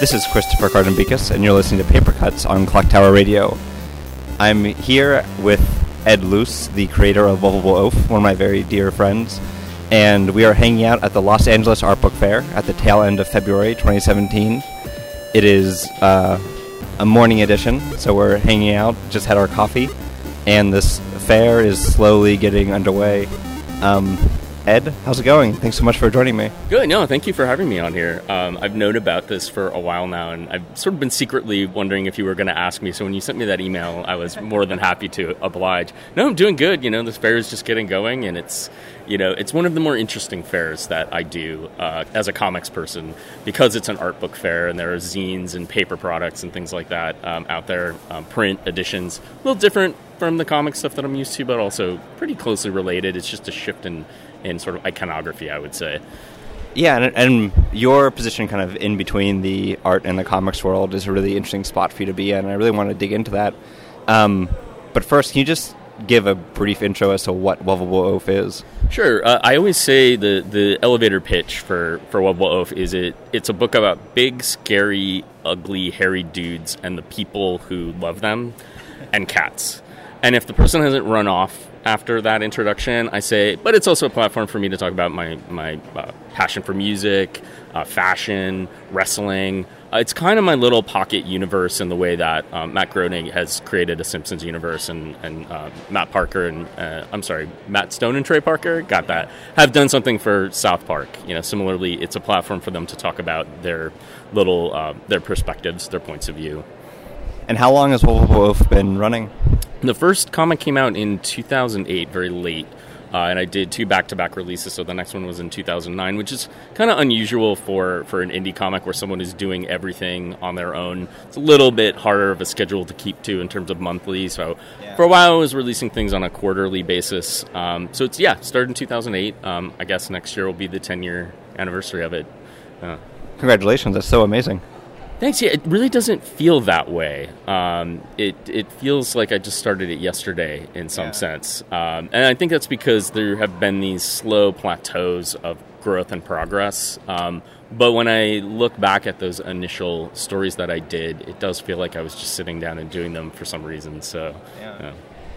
This is Christopher Kardambikis, and you're listening to Paper Cuts on Clock Tower Radio. I'm here with Ed Luce, the creator of Lovable Oaf, one of my very dear friends, and we are hanging out at the Los Angeles Art Book Fair at the tail end of February 2017. It is uh, a morning edition, so we're hanging out, just had our coffee, and this fair is slowly getting underway. Um, Ed, how's it going? Thanks so much for joining me. Good. No, thank you for having me on here. Um, I've known about this for a while now, and I've sort of been secretly wondering if you were going to ask me. So when you sent me that email, I was more than happy to oblige. No, I'm doing good. You know, this fair is just getting going, and it's you know it's one of the more interesting fairs that I do uh, as a comics person because it's an art book fair, and there are zines and paper products and things like that um, out there, um, print editions, a little different from the comic stuff that I'm used to, but also pretty closely related. It's just a shift in in sort of iconography, I would say. Yeah, and, and, your position kind of in between the art and the comics world is a really interesting spot for you to be in. I really want to dig into that. Um, but first, can you just give a brief intro as to what Lovable Oaf is? Sure. Uh, I always say the, the elevator pitch for, for Lovable Oaf is it it's a book about big, scary, ugly, hairy dudes and the people who love them and cats. And if the person hasn't run off after that introduction, I say, but it's also a platform for me to talk about my my uh, passion for music, uh, fashion, wrestling. Uh, it's kind of my little pocket universe in the way that um, Matt Groening has created a Simpsons universe, and, and uh, Matt Parker and uh, I'm sorry, Matt Stone and Trey Parker got that have done something for South Park. You know, similarly, it's a platform for them to talk about their little uh, their perspectives, their points of view. And how long has Lovable Oaf been running? The first comic came out in 2008, very late. Uh, and I did two back-to-back releases. So the next one was in 2009, which is kind of unusual for for an indie comic where someone is doing everything on their own. It's a little bit harder of a schedule to keep to in terms of monthly. So yeah. for a while, I was releasing things on a quarterly basis. Um, so it's yeah, started in 2008. Um, I guess next year will be the 10-year anniversary of it. Uh, Congratulations! That's so amazing. Thanks. Yeah, it really doesn't feel that way. Um, it it feels like I just started it yesterday in some yeah. sense, um, and I think that's because there have been these slow plateaus of growth and progress. Um, but when I look back at those initial stories that I did, it does feel like I was just sitting down and doing them for some reason. So, yeah. yeah.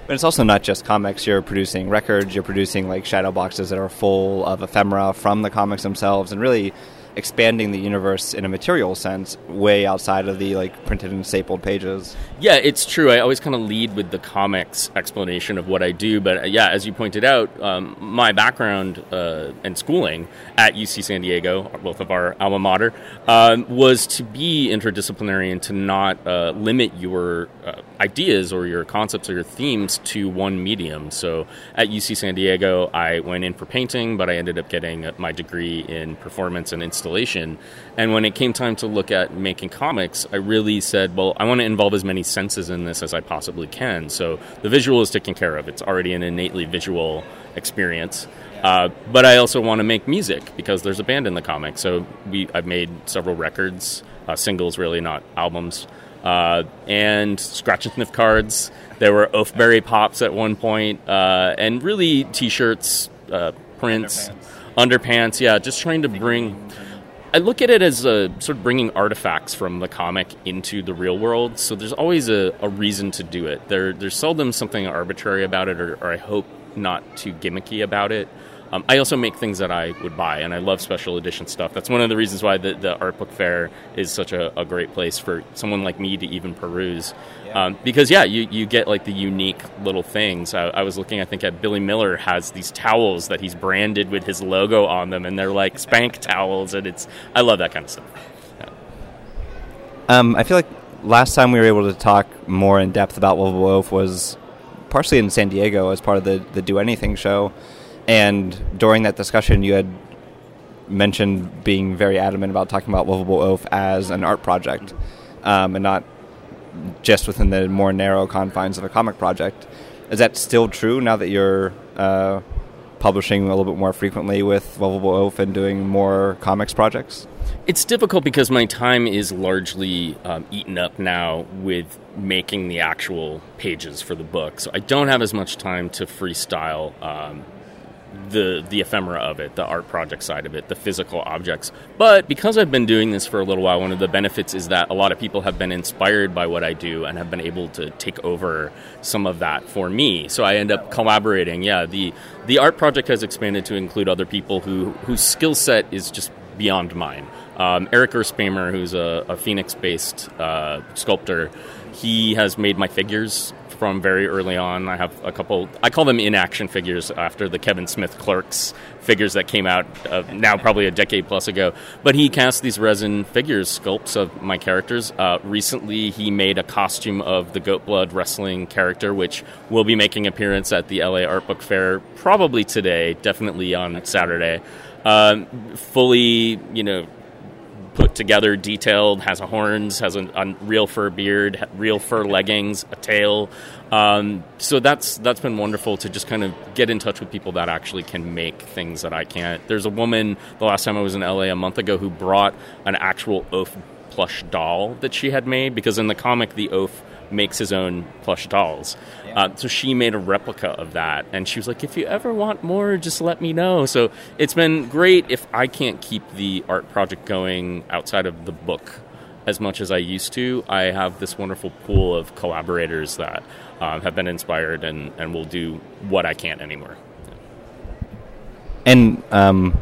But it's also not just comics. You're producing records. You're producing like shadow boxes that are full of ephemera from the comics themselves, and really expanding the universe in a material sense way outside of the like printed and stapled pages. Yeah, it's true. I always kind of lead with the comics explanation of what I do, but uh, yeah, as you pointed out, um, my background uh, and schooling at UC San Diego, both of our alma mater, um, was to be interdisciplinary and to not uh, limit your uh, ideas or your concepts or your themes to one medium. So at UC San Diego, I went in for painting, but I ended up getting my degree in performance and installation. And when it came time to look at making comics, I really said, well, I want to involve as many senses in this as I possibly can. So the visual is taken care of, it's already an innately visual experience. Uh, but I also want to make music because there's a band in the comic. So we, I've made several records, uh, singles really, not albums, uh, and scratch and sniff cards. There were Oafberry pops at one point, uh, and really T-shirts, uh, prints, underpants. underpants. Yeah, just trying to bring. I look at it as a, sort of bringing artifacts from the comic into the real world. So there's always a, a reason to do it. There, there's seldom something arbitrary about it, or, or I hope not too gimmicky about it. Um, I also make things that I would buy, and I love special edition stuff. That's one of the reasons why the, the art book fair is such a, a great place for someone like me to even peruse. Yeah. Um, because yeah, you, you get like the unique little things. I, I, was looking, I think, at Billy Miller has these towels that he's branded with his logo on them, and they're like spank towels, and it's I love that kind of stuff. Yeah. Um, I feel like last time we were able to talk more in depth about Lovable Oaf was partially in San Diego as part of the the Do Anything show. And during that discussion, you had mentioned being very adamant about talking about Lovable Oaf as an art project um, and not just within the more narrow confines of a comic project. Is that still true now that you're uh, publishing a little bit more frequently with Lovable Oaf and doing more comics projects? It's difficult because my time is largely um, eaten up now with making the actual pages for the book. So I don't have as much time to freestyle um, the the ephemera of it, the art project side of it, the physical objects. But because I've been doing this for a little while, one of the benefits is that a lot of people have been inspired by what I do and have been able to take over some of that for me. So I end up collaborating. Yeah, the the art project has expanded to include other people who whose skill set is just beyond mine. Um, Eric Erspamer, who's a, a Phoenix-based uh, sculptor, he has made my figures from very early on. I have a couple. I call them in-action figures after the Kevin Smith Clerks figures that came out uh, now probably a decade plus ago. But he cast these resin figures, sculpts of my characters. Uh, recently, he made a costume of the Goat Blood wrestling character, which will be making appearance at the LA Art Book Fair probably today, definitely on Saturday. Um, fully, you know, put together, detailed, has a horns, has a, a real fur beard, real fur leggings, a tail. Um, so that's that's been wonderful to just kind of get in touch with people that actually can make things that I can't. There's a woman the last time I was in LA a month ago who brought an actual oaf plush doll that she had made because in the comic the oaf makes his own plush dolls. Uh, so she made a replica of that, and she was like, "If you ever want more, just let me know." So it's been great. If I can't keep the art project going outside of the book as much as I used to, I have this wonderful pool of collaborators that um, have been inspired and, and will do what I can't anymore. And um,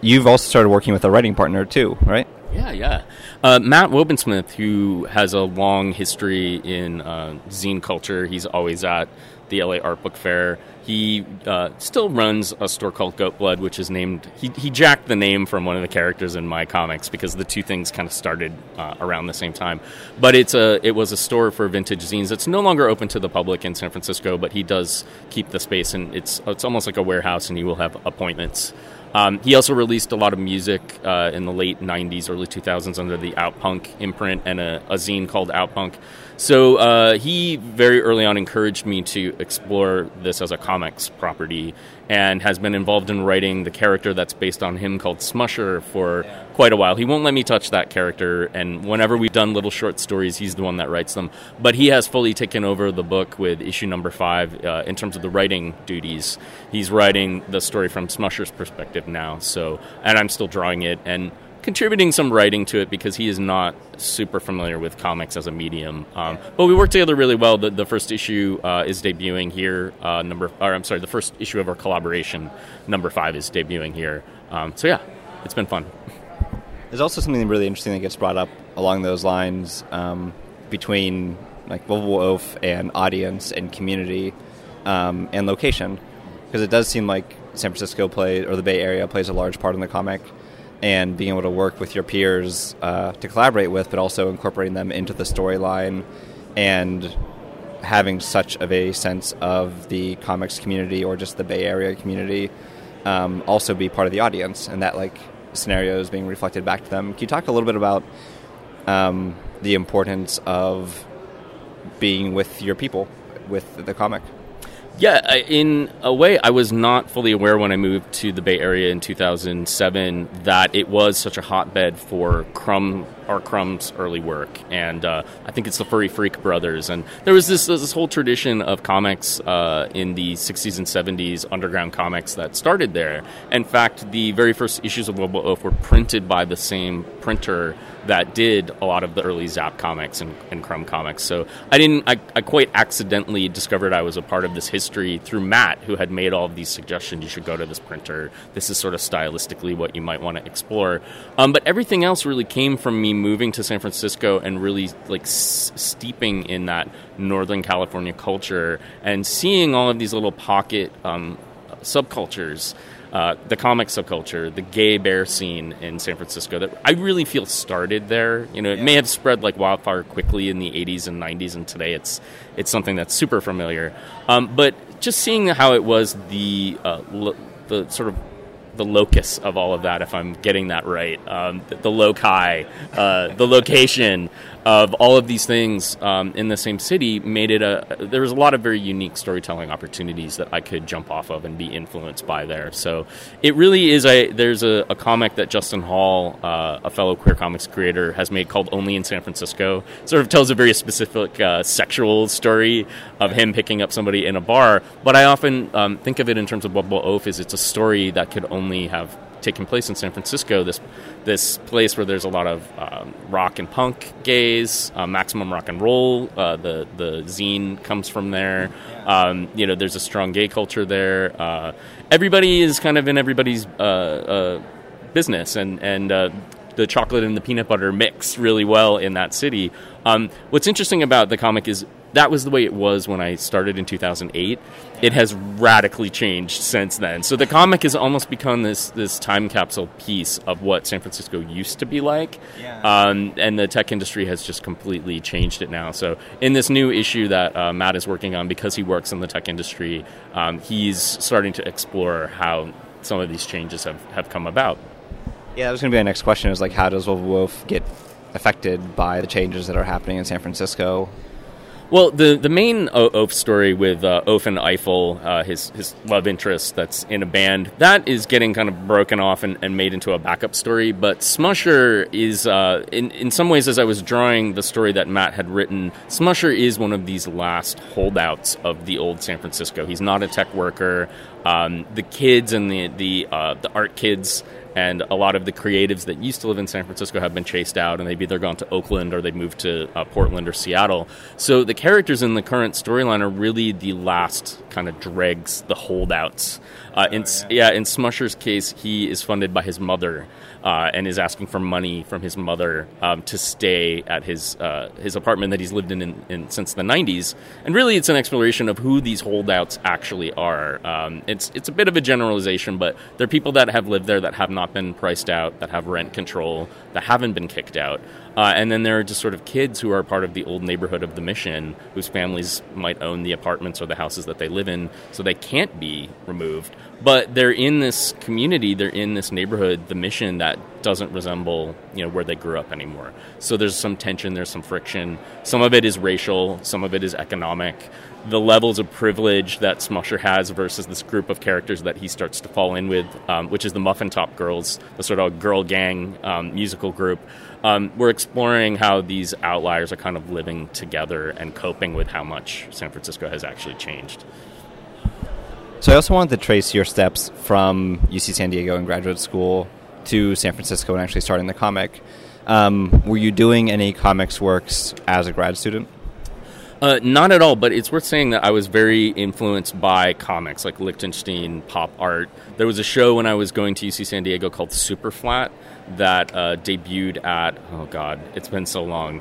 you've also started working with a writing partner too, right? Yeah, yeah. Uh, Matt Wobensmith, who has a long history in uh, zine culture, he's always at the LA Art Book Fair. He uh, still runs a store called Goat Blood, which is named. He, he jacked the name from one of the characters in my comics because the two things kind of started uh, around the same time. But it's a it was a store for vintage zines. It's no longer open to the public in San Francisco, but he does keep the space, and it's it's almost like a warehouse, and he will have appointments. Um, he also released a lot of music uh, in the late 90s, early 2000s under the Outpunk imprint and a, a zine called Outpunk. So uh, he very early on encouraged me to explore this as a comics property and has been involved in writing the character that's based on him called Smusher for quite a while. He won't let me touch that character, and whenever we've done little short stories, he's the one that writes them. But he has fully taken over the book with issue number five uh, in terms of the writing duties. He's writing the story from Smusher's perspective now, so and I'm still drawing it and contributing some writing to it because he is not super familiar with comics as a medium. Um, but we worked together really well. The, the first issue uh, is debuting here. Uh, number, or I'm sorry, the first issue of our collaboration, number five, is debuting here. Um, so yeah, it's been fun. There's also something really interesting that gets brought up along those lines um, between like Oaf and audience and community um, and location, because it does seem like San Francisco plays or the Bay Area plays a large part in the comic and being able to work with your peers uh, to collaborate with, but also incorporating them into the storyline and having such of a sense of the comics community or just the Bay Area community um, also be part of the audience, and that like scenarios being reflected back to them. Can you talk a little bit about um, the importance of being with your people with the comic? Yeah, in a way, I was not fully aware when I moved to the Bay Area in 2007 that it was such a hotbed for Crumb R. Crumb's early work, and uh, I think it's the Furry Freak brothers. And there was this this whole tradition of comics uh, in the 60s and 70s, underground comics that started there. In fact, the very first issues of Lovable Oaf were printed by the same printer that did a lot of the early Zap comics and, and Crumb comics. So I didn't, I, I, quite accidentally discovered I was a part of this history through Matt, who had made all of these suggestions. You should go to this printer. This is sort of stylistically what you might want to explore. Um, but everything else really came from me moving to San Francisco and really like s- steeping in that Northern California culture and seeing all of these little pocket um, subcultures uh, the comic subculture, the gay bear scene in San Francisco that I really feel started there. You know, it yeah. may have spread like wildfire quickly in the 80s and 90s, and today it's it's something that's super familiar. Um, but just seeing how it was the uh, lo- the sort of the locus of all of that, if I'm getting that right, um, the, the, loci, uh, the location of all of these things um, in the same city made it a there was a lot of very unique storytelling opportunities that I could jump off of and be influenced by there. So it really is a there's a, a comic that Justin Hall, uh, a fellow queer comics creator, has made called Only in San Francisco. Sort of tells a very specific uh, sexual story of him picking up somebody in a bar. But I often um, think of it in terms of what Oaf is it's a story that could only have taking place in San Francisco. This this place where there's a lot of um, rock and punk gays, uh, maximum rock and roll. Uh, the the zine comes from there. Um, you know, there's a strong gay culture there. Uh, everybody is kind of in everybody's uh, uh, business, and and uh, the chocolate and the peanut butter mix really well in that city. Um, what's interesting about the comic is that was the way it was when I started in 2008. It has radically changed since then. So the comic has almost become this this time capsule piece of what San Francisco used to be like, yeah. um, and the tech industry has just completely changed it now. So in this new issue that uh, Matt is working on, because he works in the tech industry, um, he's starting to explore how some of these changes have, have come about. Yeah, that was going to be my next question. Is like, how does Lovable Oaf get affected by the changes that are happening in San Francisco? Well, the the main Oaf story with uh, Oaf and Eiffel, uh, his his love interest that's in a band, that is getting kind of broken off and, and made into a backup story. But Smusher is, uh, in in some ways, as I was drawing the story that Matt had written, Smusher is one of these last holdouts of the old San Francisco. He's not a tech worker. Um, the kids and the the uh, the art kids and a lot of the creatives that used to live in San Francisco have been chased out, and they've either gone to Oakland or they've moved to uh, Portland or Seattle. So the characters in the current storyline are really the last kind of dregs, the holdouts. Uh, in, oh, yeah. yeah, in Smusher's case, he is funded by his mother uh, and is asking for money from his mother um, to stay at his uh, his apartment that he's lived in, in, in, since the 90s. And really, it's an exploration of who these holdouts actually are. Um, it's it's a bit of a generalization, but they're people that have lived there that have not been priced out, that have rent control, that haven't been kicked out. Uh, and then there are just sort of kids who are part of the old neighborhood of the mission, whose families might own the apartments or the houses that they live in, so they can't be removed. But they're in this community, they're in this neighborhood, the mission that doesn't resemble you know where they grew up anymore. So there's some tension, there's some friction. Some of it is racial, some of it is economic the levels of privilege that Smusher has versus this group of characters that he starts to fall in with, um, which is the Muffin Top Girls, the sort of girl gang um, musical group. Um, we're exploring how these outliers are kind of living together and coping with how much San Francisco has actually changed. So I also wanted to trace your steps from UC San Diego and graduate school to San Francisco and actually starting the comic. Um, were you doing any comics works as a grad student? Uh, not at all, but it's worth saying that I was very influenced by comics like Lichtenstein, pop art. There was a show when I was going to UC San Diego called Superflat that uh, debuted at, oh God, it's been so long.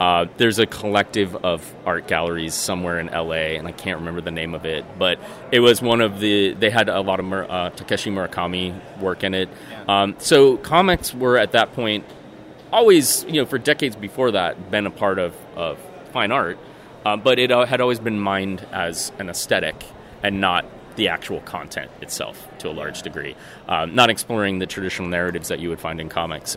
Uh, there's a collective of art galleries somewhere in LA, and I can't remember the name of it, but it was one of the. They had a lot of Mur- uh, Takashi Murakami work in it. Um, so comics were at that point always, you know, for decades before that, been a part of, of fine art. Um, but it uh, had always been mined as an aesthetic and not the actual content itself to a large degree, um, not exploring the traditional narratives that you would find in comics.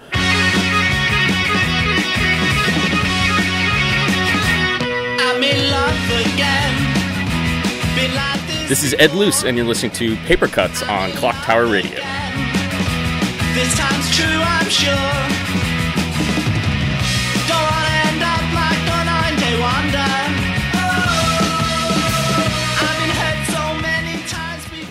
This is Ed Luce, and you're listening to Paper Cuts on Clock Tower Radio. This time's true, I'm sure.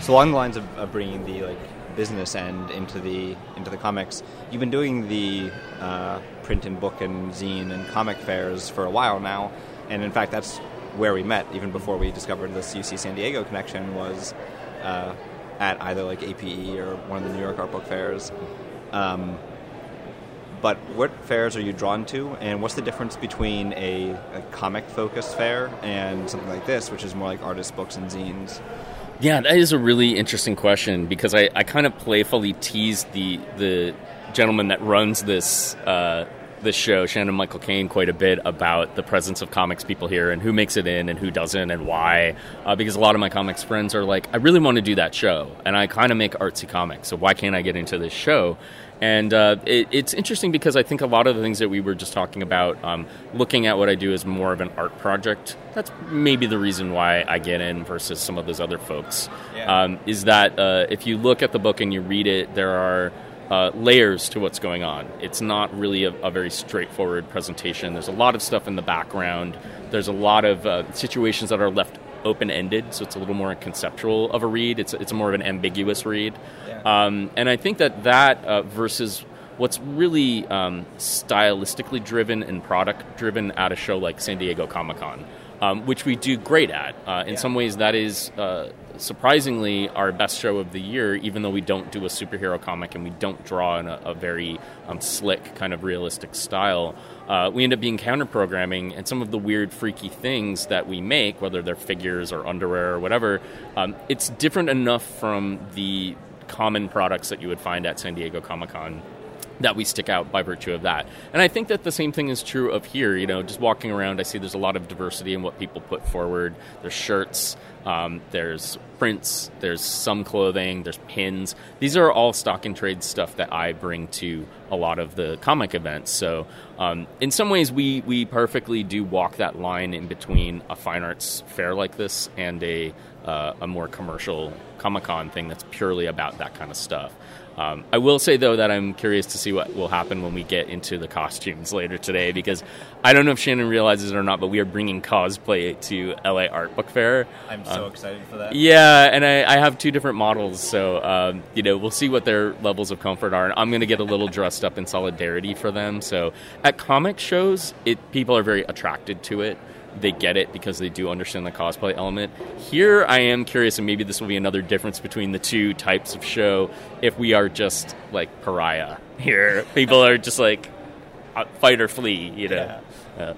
So along the lines of, of, bringing the like business end into the into the comics, you've been doing the uh, print and book and zine and comic fairs for a while now, and in fact that's where we met even before we discovered this UC San Diego connection was uh, at either like APE or one of the New York art book fairs. Um, but what fairs are you drawn to, and what's the difference between a, a comic focused fair and something like this, which is more like artist books and zines? Yeah, that is a really interesting question because I, I kind of playfully teased the the gentleman that runs this uh, the show, Shannon Michael Cane, quite a bit about the presence of comics people here and who makes it in and who doesn't and why. Uh, because a lot of my comics friends are like, I really want to do that show, and I kind of make artsy comics, so why can't I get into this show? And uh, it, it's interesting because I think a lot of the things that we were just talking about, um, looking at what I do as more of an art project, that's maybe the reason why I get in versus some of those other folks. Yeah. Um, is that uh, if you look at the book and you read it, there are uh, layers to what's going on. It's not really a, a, very straightforward presentation. There's a lot of stuff in the background. There's a lot of uh, situations that are left open ended, so it's a little more conceptual of a read. It's it's more of an ambiguous read, yeah. um, and I think that that uh, versus what's really um, stylistically driven and product driven at a show like San Diego Comic Con, um, which we do great at. Uh, in yeah. some ways, that is. Uh, surprisingly, our best show of the year, even though we don't do a superhero comic and we don't draw in a, a very um, slick, kind of realistic style uh, we end up being counter programming, and some of the weird, freaky things that we make, whether they're figures or underwear or whatever, um, it's different enough from the common products that you would find at San Diego Comic Con that we stick out by virtue of that. And I think that the same thing is true of here. You know, just walking around, I see there's a lot of diversity in what people put forward. There's shirts, um, there's prints, there's some clothing, there's pins. These are all stock and trade stuff that I bring to a lot of the comic events. So, um, in some ways, we we perfectly do walk that line in between a fine arts fair like this and a uh, a more commercial Comic Con thing that's purely about that kind of stuff. Um, I will say though that I'm curious to see what will happen when we get into the costumes later today because I don't know if Shannon realizes it or not, but we are bringing cosplay to LA Art Book Fair. I'm so um, excited for that. Yeah, and I, I have two different models, so um, you know we'll see what their levels of comfort are. And I'm going to get a little dressed up in solidarity for them. So at comic shows, it people are very attracted to it they get it because they do understand the cosplay element. Here, I am curious, and maybe this will be another difference between the two types of show. If we are just like pariah here, people are just like uh, fight or flee, you know. Yeah. Uh,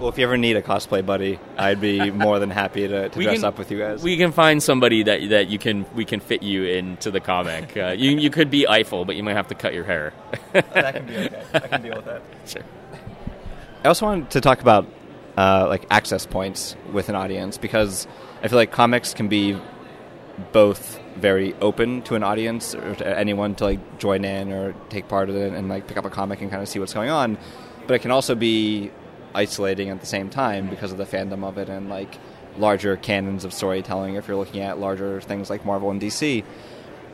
well, if you ever need a cosplay buddy, I'd be more than happy to, to dress can, up with you guys. We can find somebody that that you can we can fit you into the comic. Uh, you you could be Eiffel, but you might have to cut your hair. oh, that can be okay. I can deal with that. Sure. I also wanted to talk about uh, like access points with an audience because I feel like comics can be both very open to an audience or to anyone to like join in or take part of it and like pick up a comic and kind of see what's going on, but it can also be isolating at the same time because of the fandom of it and like larger canons of storytelling if you're looking at larger things like Marvel and DC.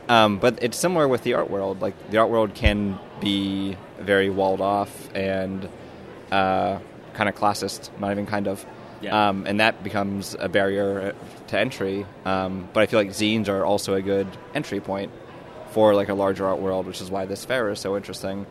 Um, but it's similar with the art world. Like the art world can be very walled off and uh, kind of classist, not even kind of. Yeah. Um, and that becomes a barrier to entry. Um, but I feel like zines are also a good entry point for like a larger art world, which is why this fair is so interesting.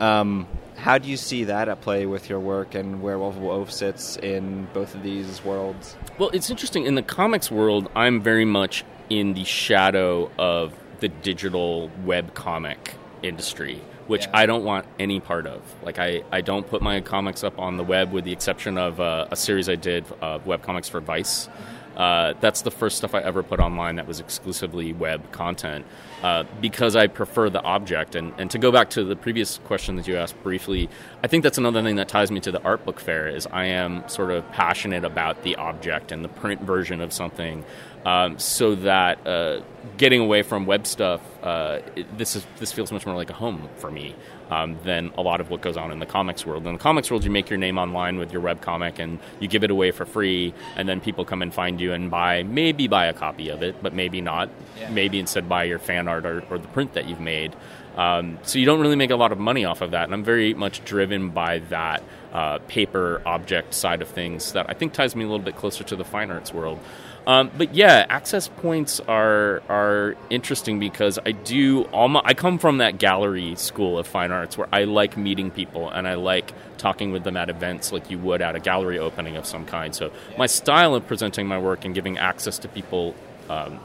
Um, how do you see that at play with your work and where Lovable Oaf sits in both of these worlds? Well, it's interesting. In the comics world, I'm very much in the shadow of the digital web comic industry which yeah. I don't want any part of. Like I, I don't put my comics up on the web with the exception of uh, a series I did of web comics for Vice. Mm-hmm. Uh, that's the first stuff I ever put online that was exclusively web content uh, because I prefer the object. And, and to go back to the previous question that you asked briefly, I think that's another thing that ties me to the art book fair is I am sort of passionate about the object and the print version of something um, so that uh, getting away from web stuff, uh, it, this is this feels much more like a home for me um, than a lot of what goes on in the comics world. In the comics world, you make your name online with your web comic and you give it away for free, and then people come and find you and buy maybe buy a copy of it, but maybe not. Yeah. Maybe instead buy your fan art or, or the print that you've made. Um, so you don't really make a lot of money off of that, and I'm very much driven by that uh, paper object side of things. That I think ties me a little bit closer to the fine arts world. Um, but yeah, access points are are interesting because I do almost I come from that gallery school of fine arts where I like meeting people and I like talking with them at events like you would at a gallery opening of some kind. So my style of presenting my work and giving access to people um,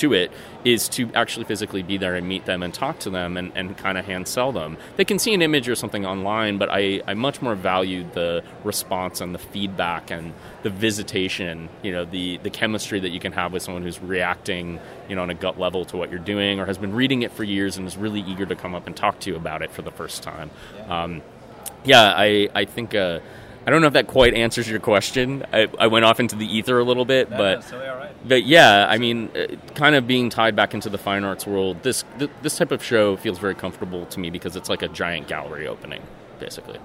to it is to actually physically be there and meet them and talk to them and, and kind of hand sell them. They can see an image or something online, but I, I much more value the response and the feedback and the visitation, you know, the, the chemistry that you can have with someone who's reacting, you know, on a gut level to what you're doing or has been reading it for years and is really eager to come up and talk to you about it for the first time. Yeah. Um, yeah, I I think. Uh, I don't know if that quite answers your question. I, I went off into the ether a little bit, but but yeah, I mean, uh, kind of being tied back into the fine arts world. This th- this type of show feels very comfortable to me because it's like a giant gallery opening, basically.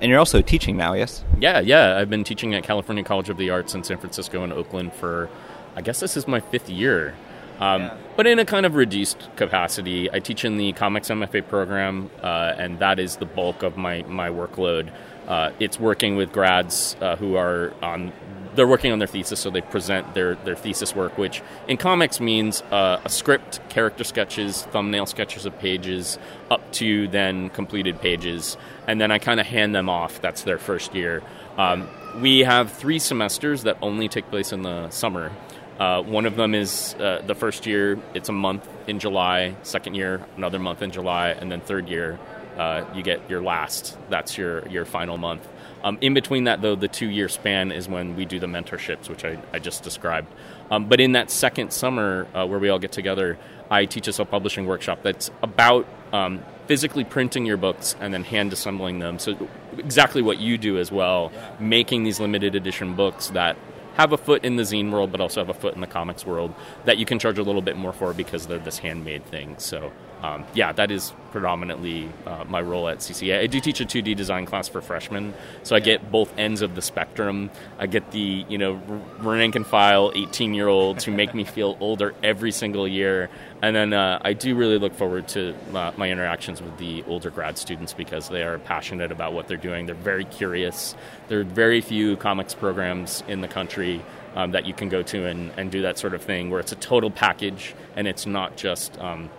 And you're also teaching now, yes? Yeah, yeah. I've been teaching at California College of the Arts in San Francisco and Oakland for, I guess this is my fifth year. Um, yeah. But in a kind of reduced capacity, I teach in the comics MFA program, uh, and that is the bulk of my, my workload. Uh, it's working with grads uh, who are on they're working on their thesis, so they present their, their thesis work, which in comics means uh, a script, character sketches, thumbnail sketches of pages, up to then completed pages, and then I kind of hand them off. That's their first year. Um, we have three semesters that only take place in the summer. Uh, one of them is uh, the first year, it's a month in July, second year, another month in July, and then third year, uh, you get your last. That's your, your final month. Um, in between that, though, the two year span is when we do the mentorships, which I, I just described. Um, but in that second summer uh, where we all get together, I teach a self publishing workshop that's about um, physically printing your books and then hand assembling them. So, exactly what you do as well, making these limited edition books that have a foot in the zine world, but also have a foot in the comics world that you can charge a little bit more for because they're this handmade thing. So, um, yeah, that is predominantly uh, my role at CCA. I do teach a 2D design class for freshmen, so I get both ends of the spectrum. I get the you know rank and file 18 year olds who make me feel older every single year, and then uh, I do really look forward to uh, my interactions with the older grad students because they are passionate about what they're doing. They're very curious. There are very few comics programs in the country. Um, that you can go to and, and do that sort of thing where it's a total package and it's not just um,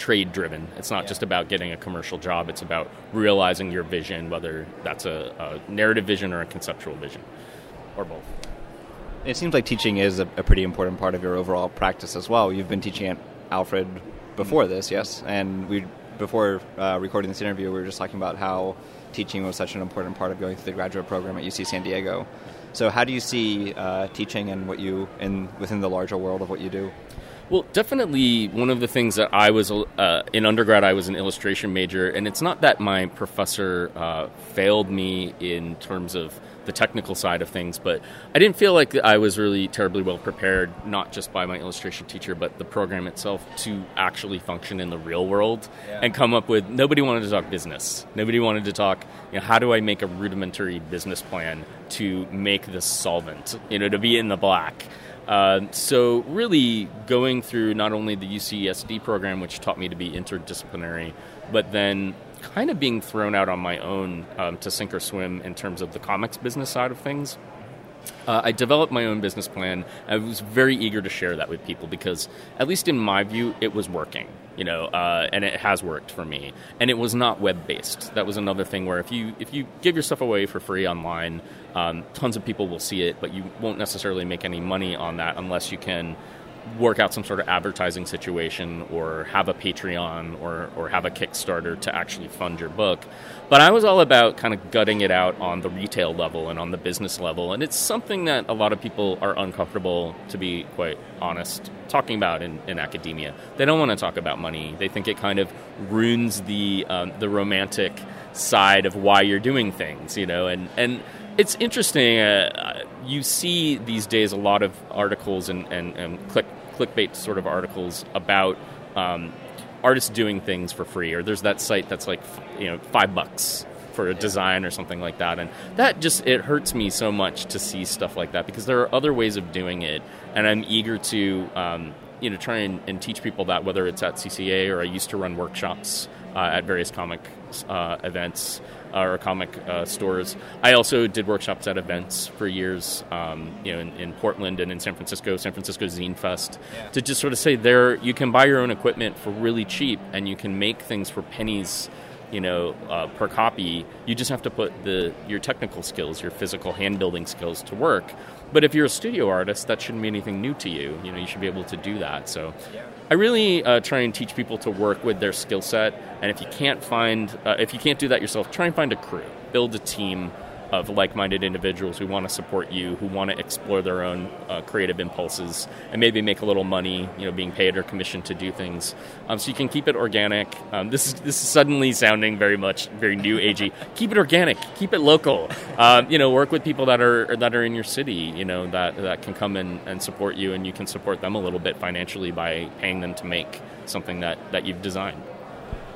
trade driven. It's not yeah. just about getting a commercial job, it's about realizing your vision, whether that's a, a, narrative vision or a conceptual vision, or both. It seems like teaching is a, a, pretty important part of your overall practice as well. You've been teaching at Alfred before this, yes? And we before uh, recording this interview, we were just talking about how teaching was such an important part of going through the graduate program at UC San Diego. So, how do you see uh, teaching and what you in within the larger world of what you do? Well, definitely one of the things that I was uh, in undergrad, I was an illustration major, and it's not that my professor uh, failed me in terms of the technical side of things, but I didn't feel like I was really terribly well prepared, not just by my illustration teacher, but the program itself, to actually function in the real world yeah. and come up with. Nobody wanted to talk business. Nobody wanted to talk, you know, how do I make a rudimentary business plan to make this solvent, you know, to be in the black. Uh, so really going through not only the UCSD program, which taught me to be interdisciplinary, but then kind of being thrown out on my own um, to sink or swim in terms of the comics business side of things. Uh, I developed my own business plan. I was very eager to share that with people because, at least in my view, it was working. You know, uh, and it has worked for me. And it was not web based. That was another thing where if you if you give your stuff away for free online, um, tons of people will see it, but you won't necessarily make any money on that unless you can work out some sort of advertising situation or have a Patreon or, or have a Kickstarter to actually fund your book. But I was all about kind of gutting it out on the retail level and on the business level. And it's something that a lot of people are uncomfortable, to be quite honest, talking about in, in academia. They don't want to talk about money. They think it kind of ruins the, um, the romantic side of why you're doing things, you know, and, and it's interesting. Uh, you see these days a lot of articles and, and, and click, clickbait sort of articles about um, artists doing things for free, or there's that site that's like you know five bucks for a design or something like that, and that just it hurts me so much to see stuff like that because there are other ways of doing it, and I'm eager to um, you know try and, and, teach people that whether it's at CCA or I used to run workshops uh, at various comic uh, events uh, or comic uh, stores. I also did workshops at events for years, um, you know, in, in, Portland and in San Francisco, San Francisco Zine Fest, yeah. to just sort of say there you can buy your own equipment for really cheap and you can make things for pennies you know, uh, per copy. You just have to put the your technical skills, your physical hand building skills to work. But if you're a studio artist, that shouldn't be anything new to you. You know, you should be able to do that. So, I really uh, try and teach people to work with their skill set. And if you can't find, uh, if you can't do that yourself, try and find a crew, build a team. Of like-minded individuals who want to support you, who want to explore their own uh, creative impulses, and maybe make a little money, you know, being paid or commissioned to do things. Um, so you can keep it organic. Um, this is this is suddenly sounding very much very new agey. keep it organic. Keep it local. Um, you know, work with people that are that are in your city. You know that that can come in and support you, and you can support them a little bit financially by paying them to make something that that you've designed.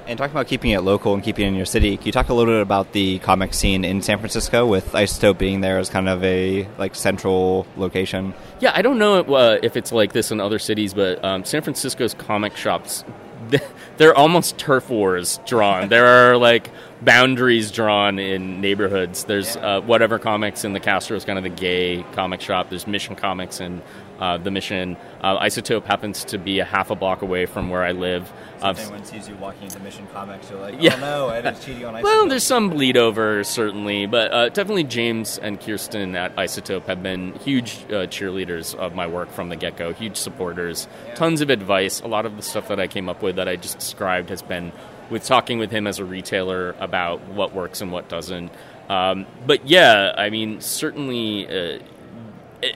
And talking about keeping it local and keeping it in your city, can you talk a little bit about the comic scene in San Francisco with Isotope being there as kind of a like central location? Yeah, I don't know uh, if it's like this in other cities, but um, San Francisco's comic shops, they're almost turf wars drawn. there are like boundaries drawn in neighborhoods. There's uh, whatever comics in the Castro is kind of the gay comic shop. There's Mission Comics and uh, the Mission. Uh, Isotope happens to be a half a block away from where I live. So if anyone sees you walking into Mission Comics, you're like, yeah. oh no, I was cheating on Isotope. Well, there's some bleed over, certainly, but uh, definitely James and Kirsten at Isotope have been huge uh, cheerleaders of my work from the get go, huge supporters, yeah. tons of advice. A lot of the stuff that I came up with that I just described has been with talking with him as a retailer about what works and what doesn't. Um, but yeah, I mean, certainly uh,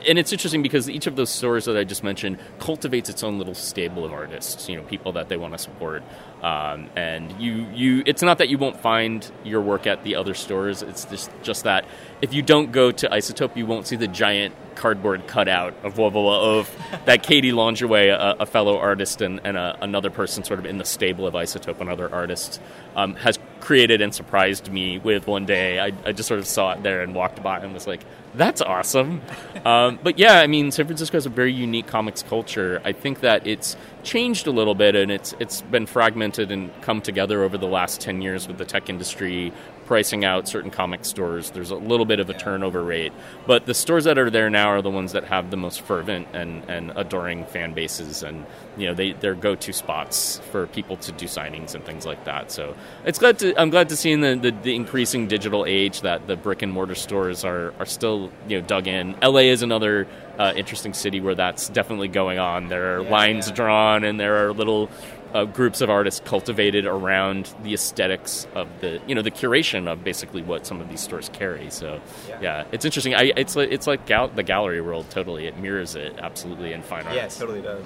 and it's interesting because each of those stores that I just mentioned cultivates its own little stable of artists. You know, people that they want to support. Um, and you, you, it's not that you won't find your work at the other stores. It's just, just that if you don't go to Isotope, you won't see the giant cardboard cutout of of that Katie Lingerie, a, a fellow artist and, and a, another person sort of in the stable of Isotope, another artist, um, has created and surprised me with one day. I, I, just sort of saw it there and walked by and was like, that's awesome. Um, but yeah, I mean, San Francisco has a very unique comics culture. I think that it's changed a little bit and it's it's been fragmented and come together over the last 10 years with the tech industry pricing out certain comic stores. There's a little bit of a turnover rate, but the stores that are there now are the ones that have the most fervent and, and adoring fan bases, and you know they they're go to spots for people to do signings and things like that. So it's glad to I'm glad to see in the, the, the increasing digital age that the brick and mortar stores are are still you know dug in. LA is another uh, interesting city where that's definitely going on. There are yeah, lines yeah. drawn and there are little uh, groups of artists cultivated around the aesthetics of the you know the curation of basically what some of these stores carry. So yeah, yeah it's interesting. I, it's like it's like gal- the gallery world. Totally, it mirrors it absolutely in fine art. Yeah, it totally does.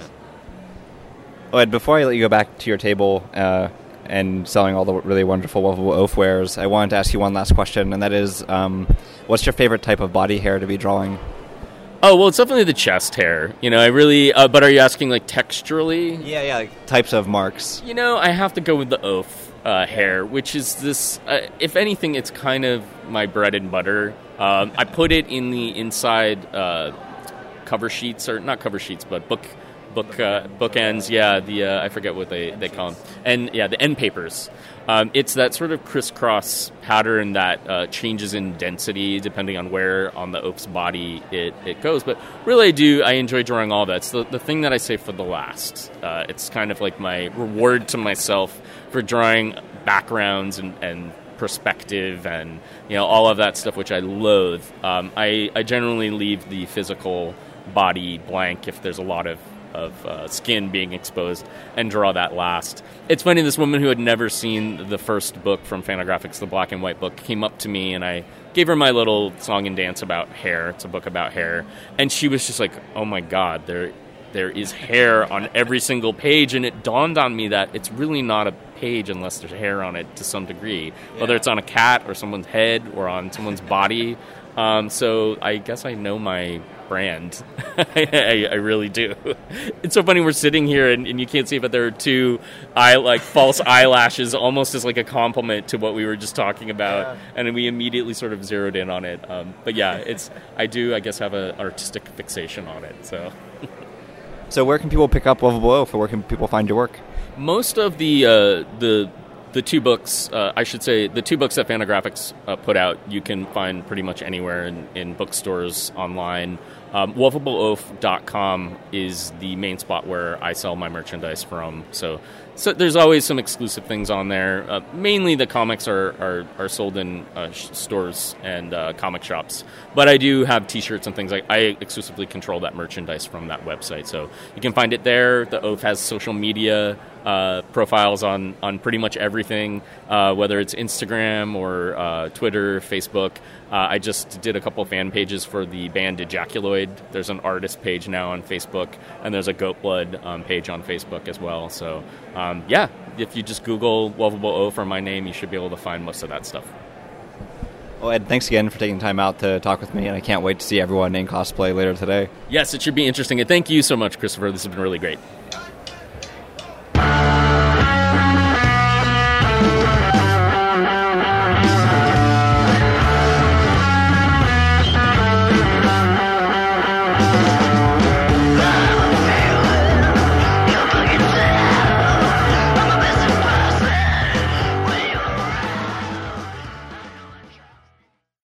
Oh, Ed, before I let you go back to your table uh, and selling all the really wonderful Lovable Oaf wares, I wanted to ask you one last question, and that is, um, what's your favorite type of body hair to be drawing? Oh well, it's definitely the chest hair. You know, I really. Uh, but are you asking like texturally? Yeah, yeah, like types of marks. You know, I have to go with the oaf uh, hair, which is this. Uh, if anything, it's kind of my bread and butter. Um, I put it in the inside uh, cover sheets, or not cover sheets, but book book uh, bookends. Yeah, the uh, I forget what they, they call them, and yeah, the end papers. Um, it's that sort of crisscross pattern that uh, changes in density depending on where on the oaf's body it, it goes. But really, I do I enjoy drawing all that. It's the, the thing that I say for the last. Uh, it's kind of like my reward to myself for drawing backgrounds and, and perspective and you know all of that stuff, which I loathe. Um, I, I generally leave the physical body blank if there's a lot of of uh, skin being exposed and draw that last. It's funny, this woman who had never seen the first book from Fantagraphics, the black and white book, came up to me and I gave her my little song and dance about hair. It's a book about hair. And she was just like, oh my God, there, there is hair on every single page. And it dawned on me that it's really not a page unless there's hair on it to some degree, yeah. whether it's on a cat or someone's head or on someone's body. Um, so I guess I know my brand. I, I, really do. It's so funny. We're sitting here and, and, you can't see, but there are two eye like false eyelashes, almost as like a compliment to what we were just talking about, yeah. and we immediately sort of zeroed in on it. Um, but yeah, it's I do I guess have an artistic fixation on it. So. so where can people pick up Lovable Oaf, or where can people find your work? Most of the uh, the the two books, uh, I should say, the two books that Fantagraphics uh, put out, you can find pretty much anywhere in, in bookstores, online. Um, is the main spot where I sell my merchandise from. So, so there's always some exclusive things on there. Uh, mainly the comics are, are, are sold in uh, sh- stores and uh, comic shops. But I do have t shirts and things like I exclusively control that merchandise from that website. So you can find it there. The Oaf has social media uh, profiles on, on pretty much everything, uh, whether it's Instagram or uh, Twitter, Facebook. Uh, I just did a couple fan pages for the band Ejaculoid. There's an artist page now on Facebook, and there's a Goat Blood um, page on Facebook as well. So, um, yeah, if you just Google Lovable O for my name, you should be able to find most of that stuff. Well, Ed, thanks again for taking time out to talk with me, and I can't wait to see everyone in cosplay later today. Yes, it should be interesting. And thank you so much, Christopher. This has been really great.